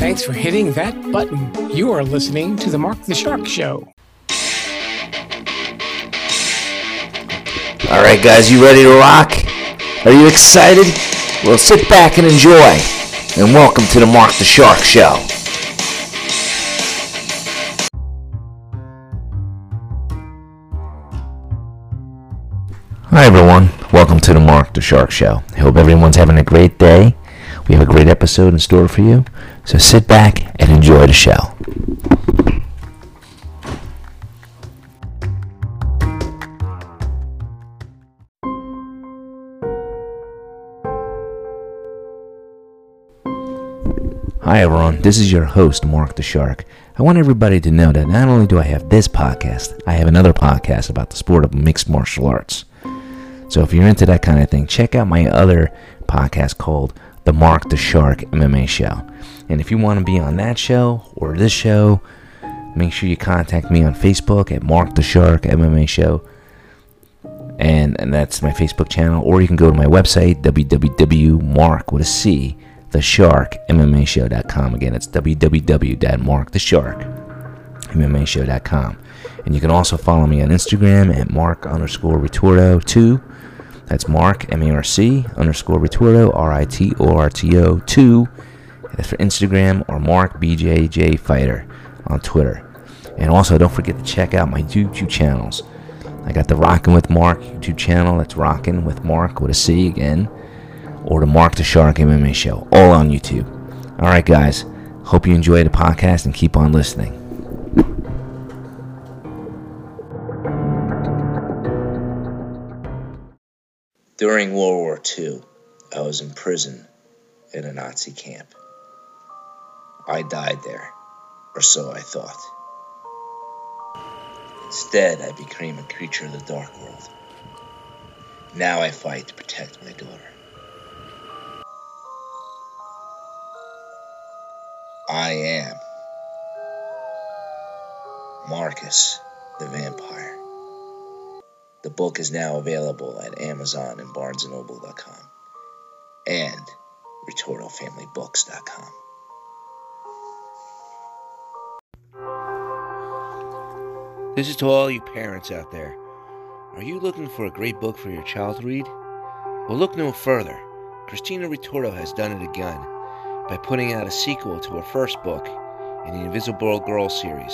Thanks for hitting that button. You are listening to the Marc the Shark Show. All right, guys, you ready to rock? Are you excited? Well, sit back and enjoy. And welcome to the Marc the Shark Show. Hi, everyone. Welcome to the Marc the Shark Show. I hope everyone's having a great day. We have a great episode in store for you. So sit back and enjoy the show. Hi, everyone. This is your host, Marc the Shark. I want everybody to know that not only do I have this podcast, I have another podcast about the sport of mixed martial arts. So if you're into that kind of thing, check out my other podcast called The Marc the Shark MMA Show. And if you want to be on that show or this show, make sure you contact me on Facebook at Marc the Shark MMA Show. And, and that's my Facebook channel. Or you can go to my website, www.mark with a C, the shark MMA show.com. Again, it's www.marktheshark.MMA show.com. And you can also follow me on Instagram at mark underscore ritorto 2. That's Marc, M A R C underscore ritorto, R I T O R T O 2. That's for Instagram or Marc BJJ Fighter on Twitter. And also, don't forget to check out my YouTube channels. I got the Rockin' with Marc YouTube channel. That's Rockin' with Marc with a C again or the Marc the Shark MMA show, all on YouTube. All right, guys. Hope you enjoy the podcast and keep on listening. During World War II, I was in prison in a Nazi camp. I died there, or so I thought. Instead, I became a creature of the dark world. Now I fight to protect my daughter. I am Marcus the Vampire. The book is now available at Amazon and BarnesandNoble.com and RitortoFamilyBooks.com. This is to all you parents out there. Are you looking for a great book for your child to read? Well, look no further. Christina Ritorto has done it again by putting out a sequel to her first book in the Invisible Girl series.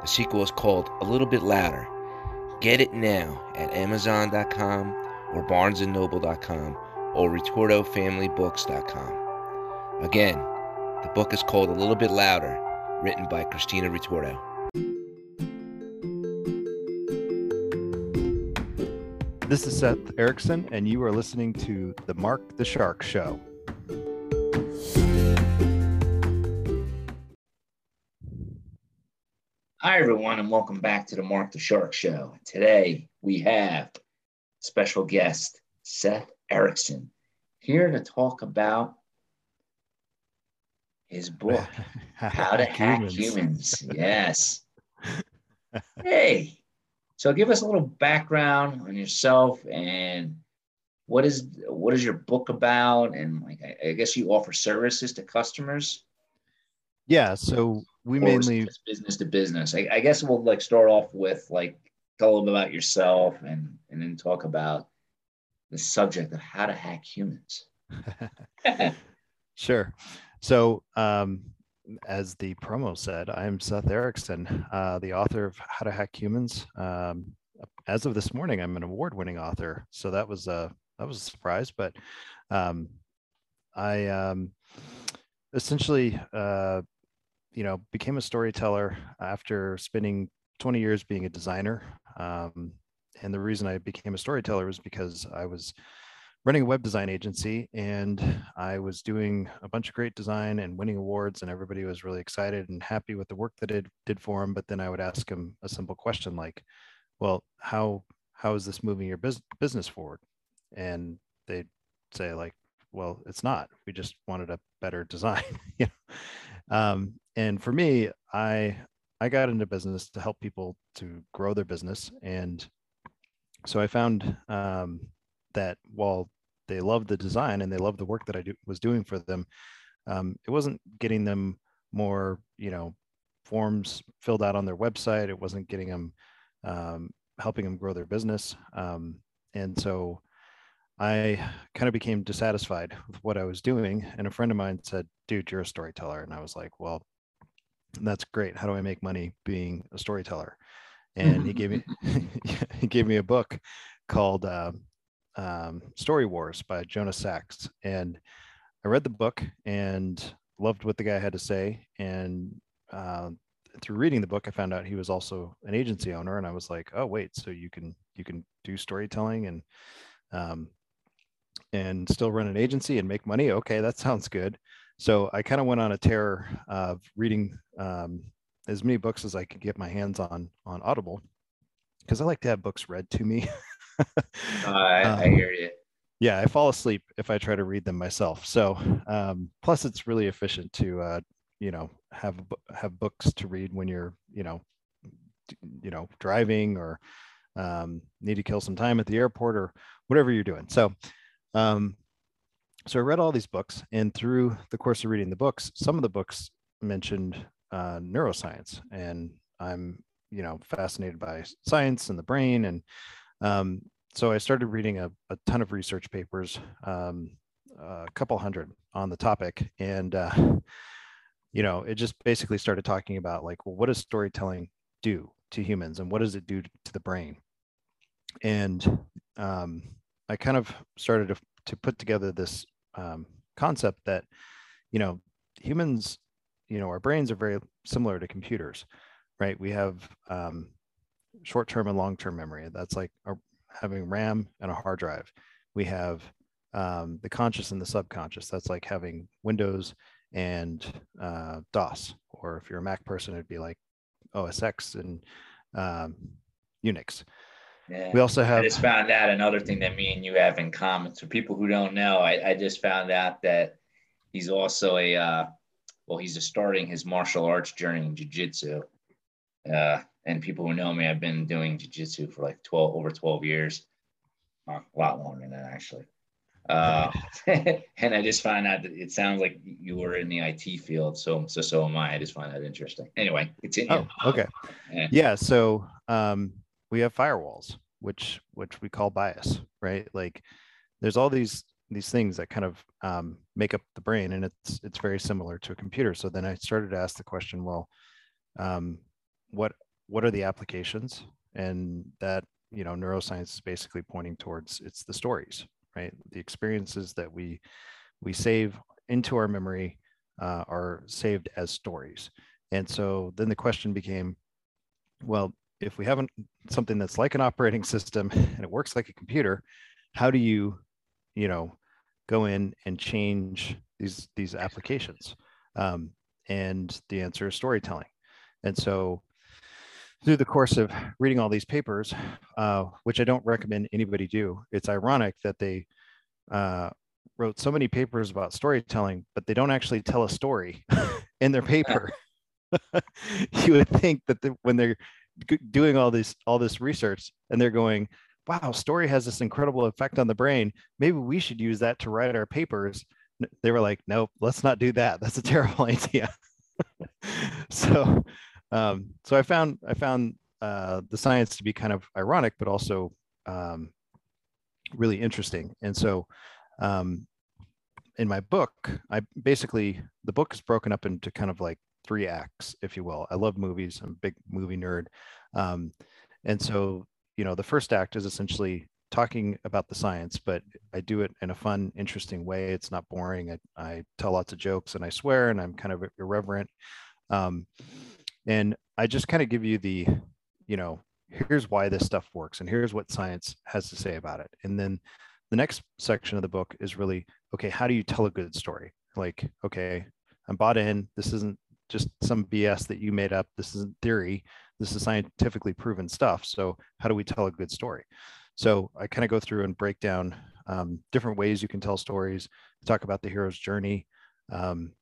The sequel is called A Little Bit Louder. Get it now at Amazon.com or BarnesandNoble.com or RitortoFamilyBooks.com. Again, the book is called A Little Bit Louder, written by Christina Ritorto. This is Seth Erickson, and you are listening to The Marc the Shark Show. Hi, everyone, and welcome back to the Marc the Shark Show. Today we have special guest Seth Erickson here to talk about his book, How to Hack Humans. Humans. Yes. hey, so give us a little background on yourself and what is what is your book about and like I, I guess you offer services to customers yeah so we mainly business to business I, I, guess we'll like start off with like tell them about yourself and and then talk about the subject of how to hack humans sure so um as the promo said, I'm Seth Erickson, uh, the author of How to Hack Humans. Um, as of this morning, I'm an award-winning author, so that was a that was a surprise. But um, I um, essentially, uh, you know, became a storyteller after spending 20 years being a designer. Um, and the reason I became a storyteller was because I was running a web design agency and I was doing a bunch of great design and winning awards and everybody was really excited and happy with the work that it did for them. But then I would ask them a simple question like, well, how, how is this moving your bus- business forward? And they'd say like, well, it's not, we just wanted a better design. you know? um, and for me, I, I got into business to help people to grow their business. And so I found um, that while they loved the design and they loved the work that I do, was doing for them. um, it wasn't getting them more, you know, forms filled out on their website. It wasn't getting them, um, helping them grow their business. Um, and so I kind of became dissatisfied with what I was doing. And a friend of mine said, dude, you're a storyteller. And I was like, well, that's great. How do I make money being a storyteller? And he gave me, he gave me a book called uh, um, Story Wars by Jonah Sachs. And I read the book and loved what the guy had to say. And uh, through reading the book, I found out he was also an agency owner. And I was like, oh, wait, so you can, you can do storytelling and, um, and still run an agency and make money. Okay, that sounds good. So I kind of went on a tear of reading um, as many books as I could get my hands on on Audible because I like to have books read to me. uh, I, um, I, hear you. Yeah, I fall asleep if I try to read them myself. So um, plus, it's really efficient to uh, you know have have books to read when you're you know you know driving or um, need to kill some time at the airport or whatever you're doing. So um, so I read all these books, and through the course of reading the books, some of the books mentioned uh, neuroscience, and I'm you know fascinated by science and the brain, and um, so I started reading a, a ton of research papers, um, a couple hundred on the topic, and uh, you know it just basically started talking about like, well, what does storytelling do to humans, and what does it do to the brain? And um, I kind of started to, to put together this um, concept that you know humans you know our brains are very similar to computers right? We have um, short-term and long-term memory. That's like having ram and a hard drive. We have um, the conscious and the subconscious. That's like having windows and uh, dos. Or if you're a mac person it'd be like os x and um, unix yeah. We also have. I just found out another thing that me and you have in common. For people who don't know, I, I just found out that he's also a, uh, well, he's starting his martial arts journey in jiu-jitsu. Uh, and people who know me, I've been doing jiu-jitsu for like 12, over 12 years. Uh, a lot longer than that, actually. Uh, and I just found out that it sounds like you were in the IT field. So, so, so am I. I just find that interesting. Anyway, continue. Oh, okay. Yeah. yeah so, um, we have firewalls which which we call bias right? Like there's all these these things that kind of um, make up the brain and it's it's very similar to a computer. So then i started to ask the question well um, what what are the applications? And that you know neuroscience is basically pointing towards it's the stories right? The experiences that we we save into our memory uh, are saved as stories. And so then the question became well if we haven't something that's like an operating system and it works like a computer, how do you, you know, go in and change these these applications? Um, and the answer is storytelling. And so through the course of reading all these papers, uh, which I don't recommend anybody do, it's ironic that they uh, wrote so many papers about storytelling, but they don't actually tell a story in their paper. you would think that the, when they're doing all this all this research and they're going wow story has this incredible effect on the brain. Maybe we should use that to write our papers. They were like nope let's not do that. That's a terrible idea. So um, so i found i found uh, the science to be kind of ironic but also um, really interesting. And so um, in my book i basically the book is broken up into kind of like three acts, if you will. I love movies. I'm a big movie nerd. Um, and so, you know, the first act is essentially talking about the science, but I do it in a fun, interesting way. It's not boring. I, I tell lots of jokes and I swear and I'm kind of irreverent. Um, and I just kind of give you the, you know, here's why this stuff works and here's what science has to say about it. And then the next section of the book is really, okay, how do you tell a good story? Like, okay, I'm bought in. This isn't just some BS that you made up. This isn't theory. This is scientifically proven stuff. So how do we tell a good story? So I kind of go through and break down um, different ways you can tell stories. Talk about the hero's journey, um,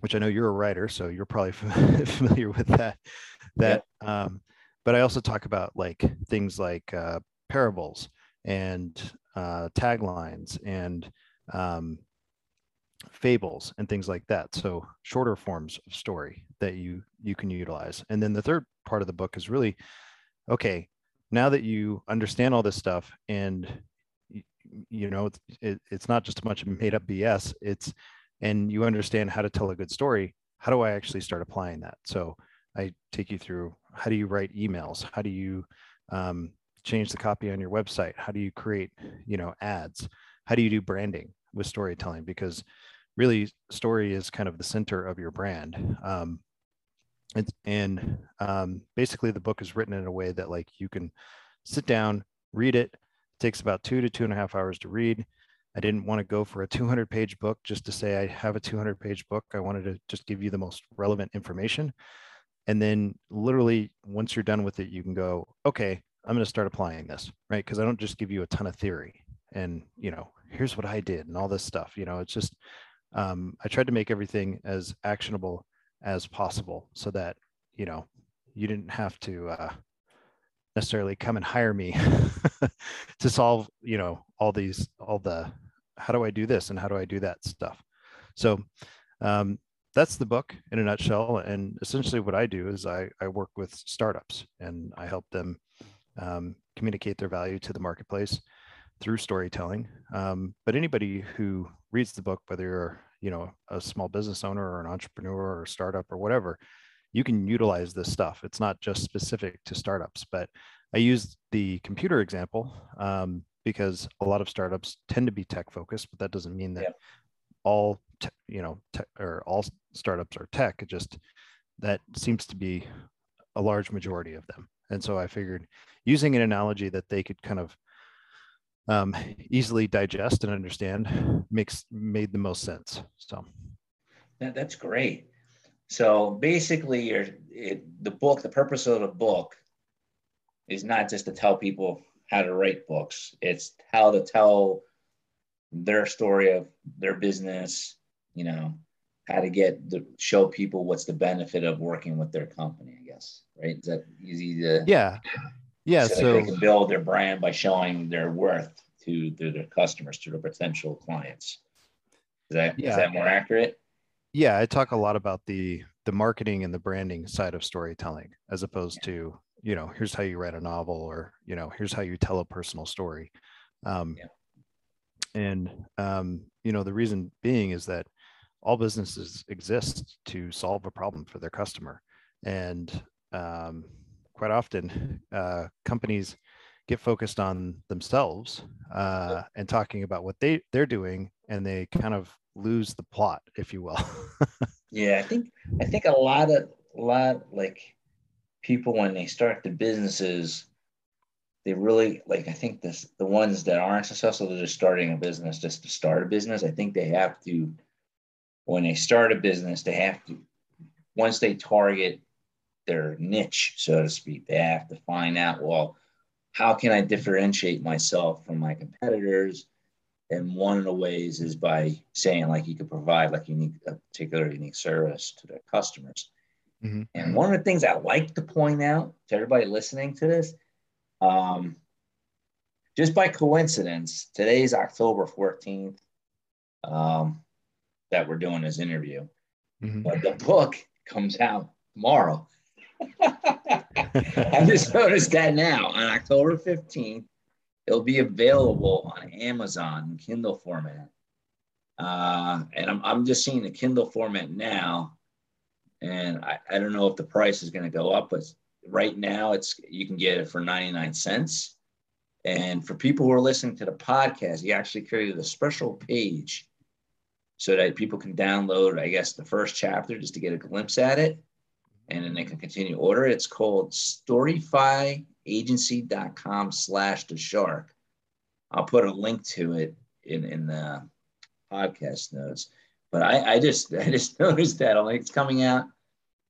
which I know you're a writer, so you're probably familiar with that. That, yeah. um, but I also talk about like things like uh, parables and uh, taglines and um, fables and things like that. So shorter forms of story that you you can utilize. And then the third part of the book is really okay. Now that you understand all this stuff and you, know it, it's not just a bunch of made up BS. It's and you understand how to tell a good story. How do I actually start applying that? So I take you through how do you write emails? How do you um, change the copy on your website? How do you create, you know, ads? How do you do branding with storytelling? Because really, story is kind of the center of your brand. Um, and and um, basically, the book is written in a way that like you can sit down, read it. it. Takes about two to two and a half hours to read. I didn't want to go for a 200 page book just to say I have a 200 page book. I wanted to just give you the most relevant information. And then literally once you're done with it, you can go, okay, I'm going to start applying this, right? Because I don't just give you a ton of theory and, you know, here's what I did and all this stuff. You know, it's just, um, I tried to make everything as actionable as possible so that, you know, you didn't have to uh, necessarily come and hire me to solve, you know, all these, all the, how do I do this and how do I do that stuff. So um, that's the book in a nutshell. And essentially, what I do is I, I work with startups and I help them um, communicate their value to the marketplace through storytelling. Um, but anybody who reads the book, whether you're you know a small business owner or an entrepreneur or startup or whatever, you can utilize this stuff. It's not just specific to startups, but I use the computer example um, because a lot of startups tend to be tech focused, but that doesn't mean that all te- you know te- or all startups are tech. It just that seems to be a large majority of them. And so I figured using an analogy that they could kind of um, easily digest and understand makes made the most sense. So that, that's great. So basically, your the book, the purpose of the book is not just to tell people how to write books. It's how to tell their story of their business, you know, how to get the show people what's the benefit of working with their company, I guess. Right. Is that easy to Yeah. Yeah. So, So, they can build their brand by showing their worth to their, their customers, to their potential clients. Is that is Yeah. that more accurate? yeah, I talk a lot about the the marketing and the branding side of storytelling as opposed to, you know, here's how you write a novel or, you know, here's how you tell a personal story. Um, Yeah. And, um, you know, the reason being is that all businesses exist to solve a problem for their customer. And um, quite often, uh, companies get focused on themselves uh, and talking about what they, they're doing, and they kind of lose the plot, if you will. Yeah, I think I think a lot of a lot like people when they start the businesses, they really like I think this the ones that aren't successful, they're just starting a business just to start a business. I think they have to when they start a business, they have to once they target their niche, so to speak, they have to find out, well, how can I differentiate myself from my competitors? And one of the ways is by saying like you could provide like unique, a particular unique service to their customers. Mhm. And one of the things I like to point out to everybody listening to this, um, just by coincidence, today's October 14th um, that we're doing this interview, Mhm. but the book comes out tomorrow. I just noticed that now on October 15th, it'll be available on Amazon in Kindle format. Uh, and I'm, I'm just seeing the Kindle format now. And I, I don't know if the price is going to go up, but right now it's you can get it for 99 cents. And for people who are listening to the podcast, he actually created a special page so that people can download, I guess, the first chapter just to get a glimpse at it. And then they can continue order. It's called storifyagency.com slash the shark. I'll put a link to it in, in the podcast notes. But I, I just I just noticed that I'm like it's coming out.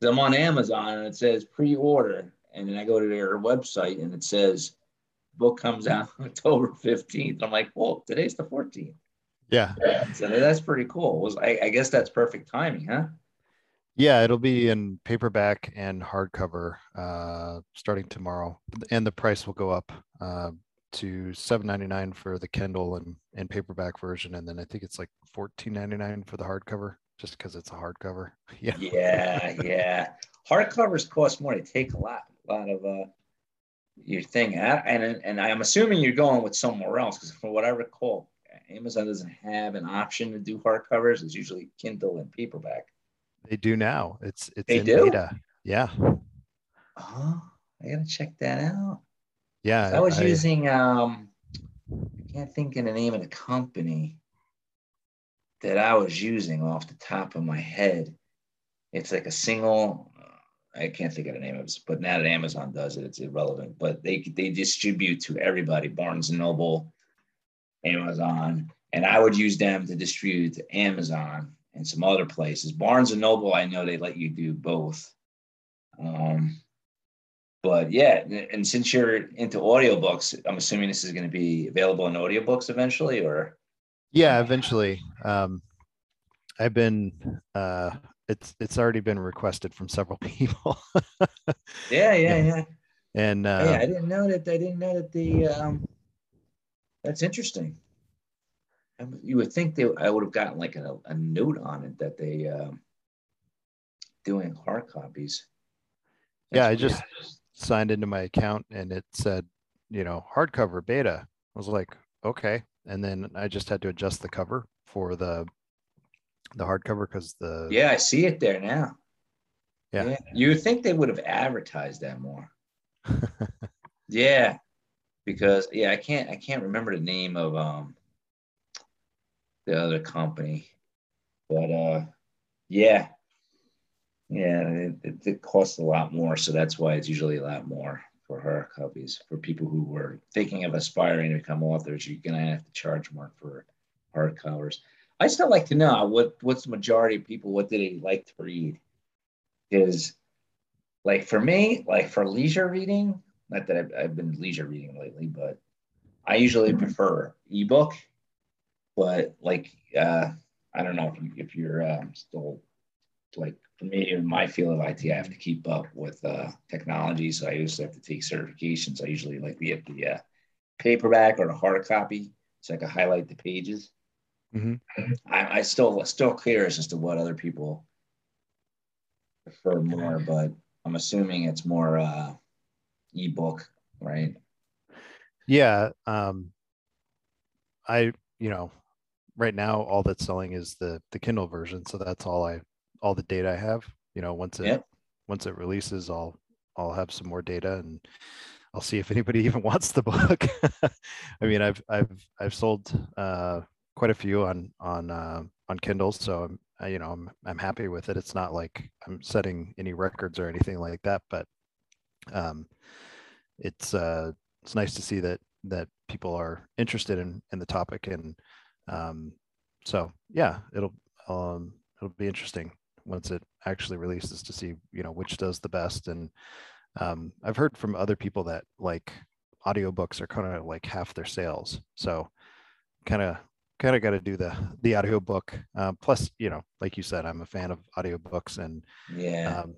I'm on Amazon and it says pre-order, and then I go to their website and it says book comes out October 15th. I'm like, well, today's the 14th. Yeah. So that's pretty cool. Was I, I guess that's perfect timing, huh? Yeah, it'll be in paperback and hardcover uh, starting tomorrow, and the price will go up uh, to seven ninety nine for the Kindle and and paperback version, and then I think it's like fourteen ninety nine for the hardcover, just because it's a hardcover. Yeah. Yeah, yeah. Hardcovers cost more. They take a lot, a lot of uh your thing. And and, and I'm assuming you're going with somewhere else because from what I recall, Amazon doesn't have an option to do hardcovers. It's usually Kindle and paperback. They do now. It's it's They in do? beta. Yeah. Oh, I gotta check that out. Yeah. I was using um I can't think of the name of the company that I was using off the top of my head. It's like a single I can't think of the name of it, but now that Amazon does it, it's irrelevant. But they they distribute to everybody, Barnes and Noble, Amazon, and I would use them to distribute to Amazon and some other places. Barnes and Noble, I know they let you do both. Um, but yeah, and since you're into audiobooks, I'm assuming this is going to be available in audiobooks eventually, or Yeah, eventually. Um, I've been. Uh, it's it's already been requested from several people, yeah, yeah, yeah. and uh, yeah, I didn't know that. I didn't know that the. Um, that's interesting. You would think they, I would have gotten like a, a note on it that they um, doing hard copies. Yeah, I That's just signed into my account and it said, you know, hardcover beta. I was like, okay, and then I just had to adjust the cover for the the hardcover because the Yeah, I see it there now. Yeah. You would think they would have advertised that more. Yeah. Because yeah, I can't I can't remember the name of um the other company. But uh yeah. Yeah, it, it, costs a lot more, so that's why it's usually a lot more for hard copies. For people who were thinking of aspiring to become authors, you're gonna have to charge more for hardcovers. I still like to know what what's the majority of people what do they like to read? Is like for me, like for leisure reading, not that I've, I've been leisure reading lately, but I usually prefer ebook. But like uh, I don't know if you if you're um, still like for me in my field of IT, I have to keep up with uh, technology, so I usually have to take certifications. I usually like the the uh, paperback or a hard copy, so I can highlight the pages. Mhm. I, I still still curious as to what other people prefer more, but I'm assuming it's more uh, ebook, right? yeah. Um, I you know, right now all that's selling is the the Kindle version, so that's all I all the data I have. You know, once it Yep. once it releases, I'll I'll have some more data and I'll see if anybody even wants the book. I mean, I've I've I've sold uh, quite a few on on uh, on Kindle, so I'm I, you know I'm I'm happy with it. It's not like I'm setting any records or anything like that, but um, it's uh, it's nice to see that that people are interested in in the topic, and um, so yeah, it'll um, it'll be interesting once it actually releases to see you know which does the best and um, I've heard from other people that like audiobooks are kind of like half their sales. So kind of kind of got to do the the audiobook. Uh, plus, you know, like you said, I'm a fan of audiobooks and Yeah. um,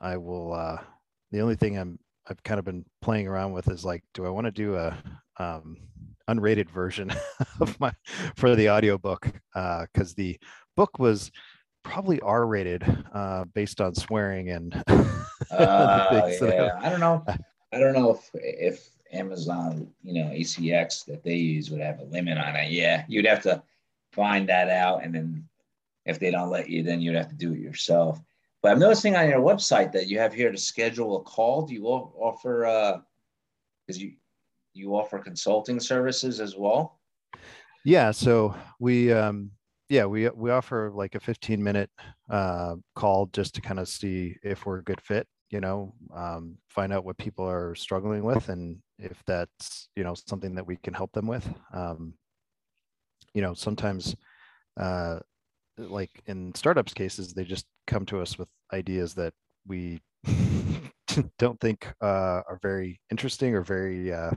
I will uh, the only thing I'm I've kind of been playing around with is like, do I want to do a um, unrated version of my for the audiobook? Uh, because the book was probably R rated uh, based on swearing and Uh, things that I- yeah. I don't know. I don't know if if Amazon, you know, ACX that they use would have a limit on it. Yeah, you'd have to find that out, and then if they don't let you, then you'd have to do it yourself. But I'm noticing on your website that you have here to schedule a call. Do you offer? uh Because you you offer consulting services as well. Yeah, so we um yeah, we we offer like a 15 minute uh call just to kind of see if we're a good fit, you know, um find out what people are struggling with and if that's, you know, something that we can help them with. Um you know, sometimes uh like in startups cases they just come to us with ideas that we don't think uh, are very interesting or very uh,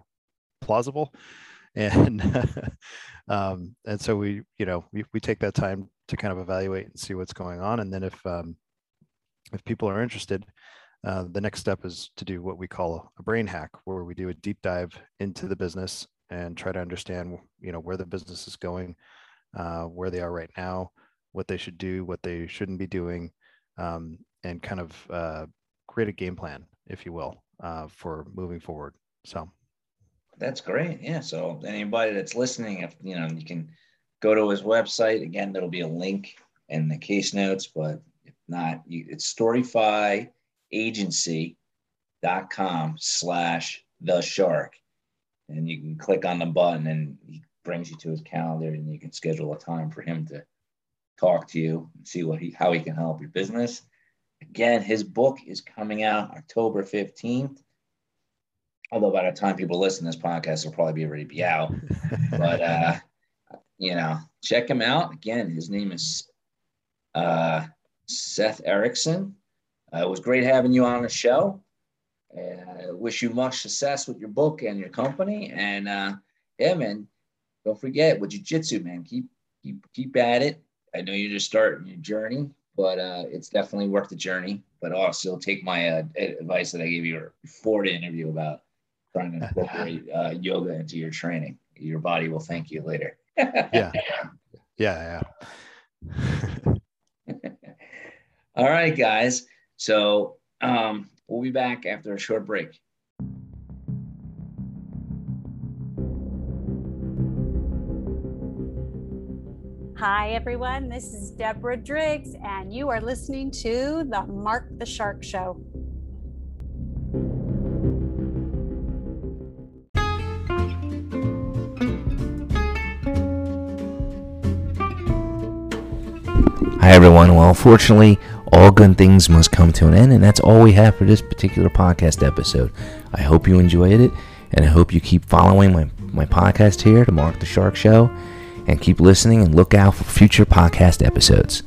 plausible. And um, and so we you know we, we take that time to kind of evaluate and see what's going on. And then if um, if people are interested uh, the next step is to do what we call a brain hack, where we do a deep dive into the business and try to understand, you know, where the business is going, uh, where they are right now, what they should do, what they shouldn't be doing, um, and kind of uh, create a game plan, if you will, uh, for moving forward. So that's great. Yeah. So anybody that's listening, if you know, you can go to his website. Again, there'll be a link in the case notes, but if not, you, it's storifyagency.com slash the shark. And you can click on the button and he brings you to his calendar and you can schedule a time for him to talk to you and see what he how he can help your business. Again, his book is coming out October 15th. Although by the time people listen to this podcast, it'll probably be already be out. but uh, you know, check him out. Again, his name is uh, Seth Erickson. Uh, it was great having you on the show. I wish you much success with your book and your company. And uh, yeah, man, don't forget with jiu-jitsu, man. Keep keep keep at it. I know you're just starting your journey, but uh, it's definitely worth the journey. But also take my uh, advice that I gave you before the interview about trying to incorporate uh, yoga into your training. Your body will thank you later. yeah, yeah, yeah. All right, guys. So um, we'll be back after a short break. Hi, everyone. This is Deborah Driggs, and you are listening to the Marc the Shark Show. Everyone. Well, unfortunately, all good things must come to an end, and that's all we have for this particular podcast episode. I hope you enjoyed it, and I hope you keep following my, my podcast here, The Marc the Shark Show, and keep listening and look out for future podcast episodes.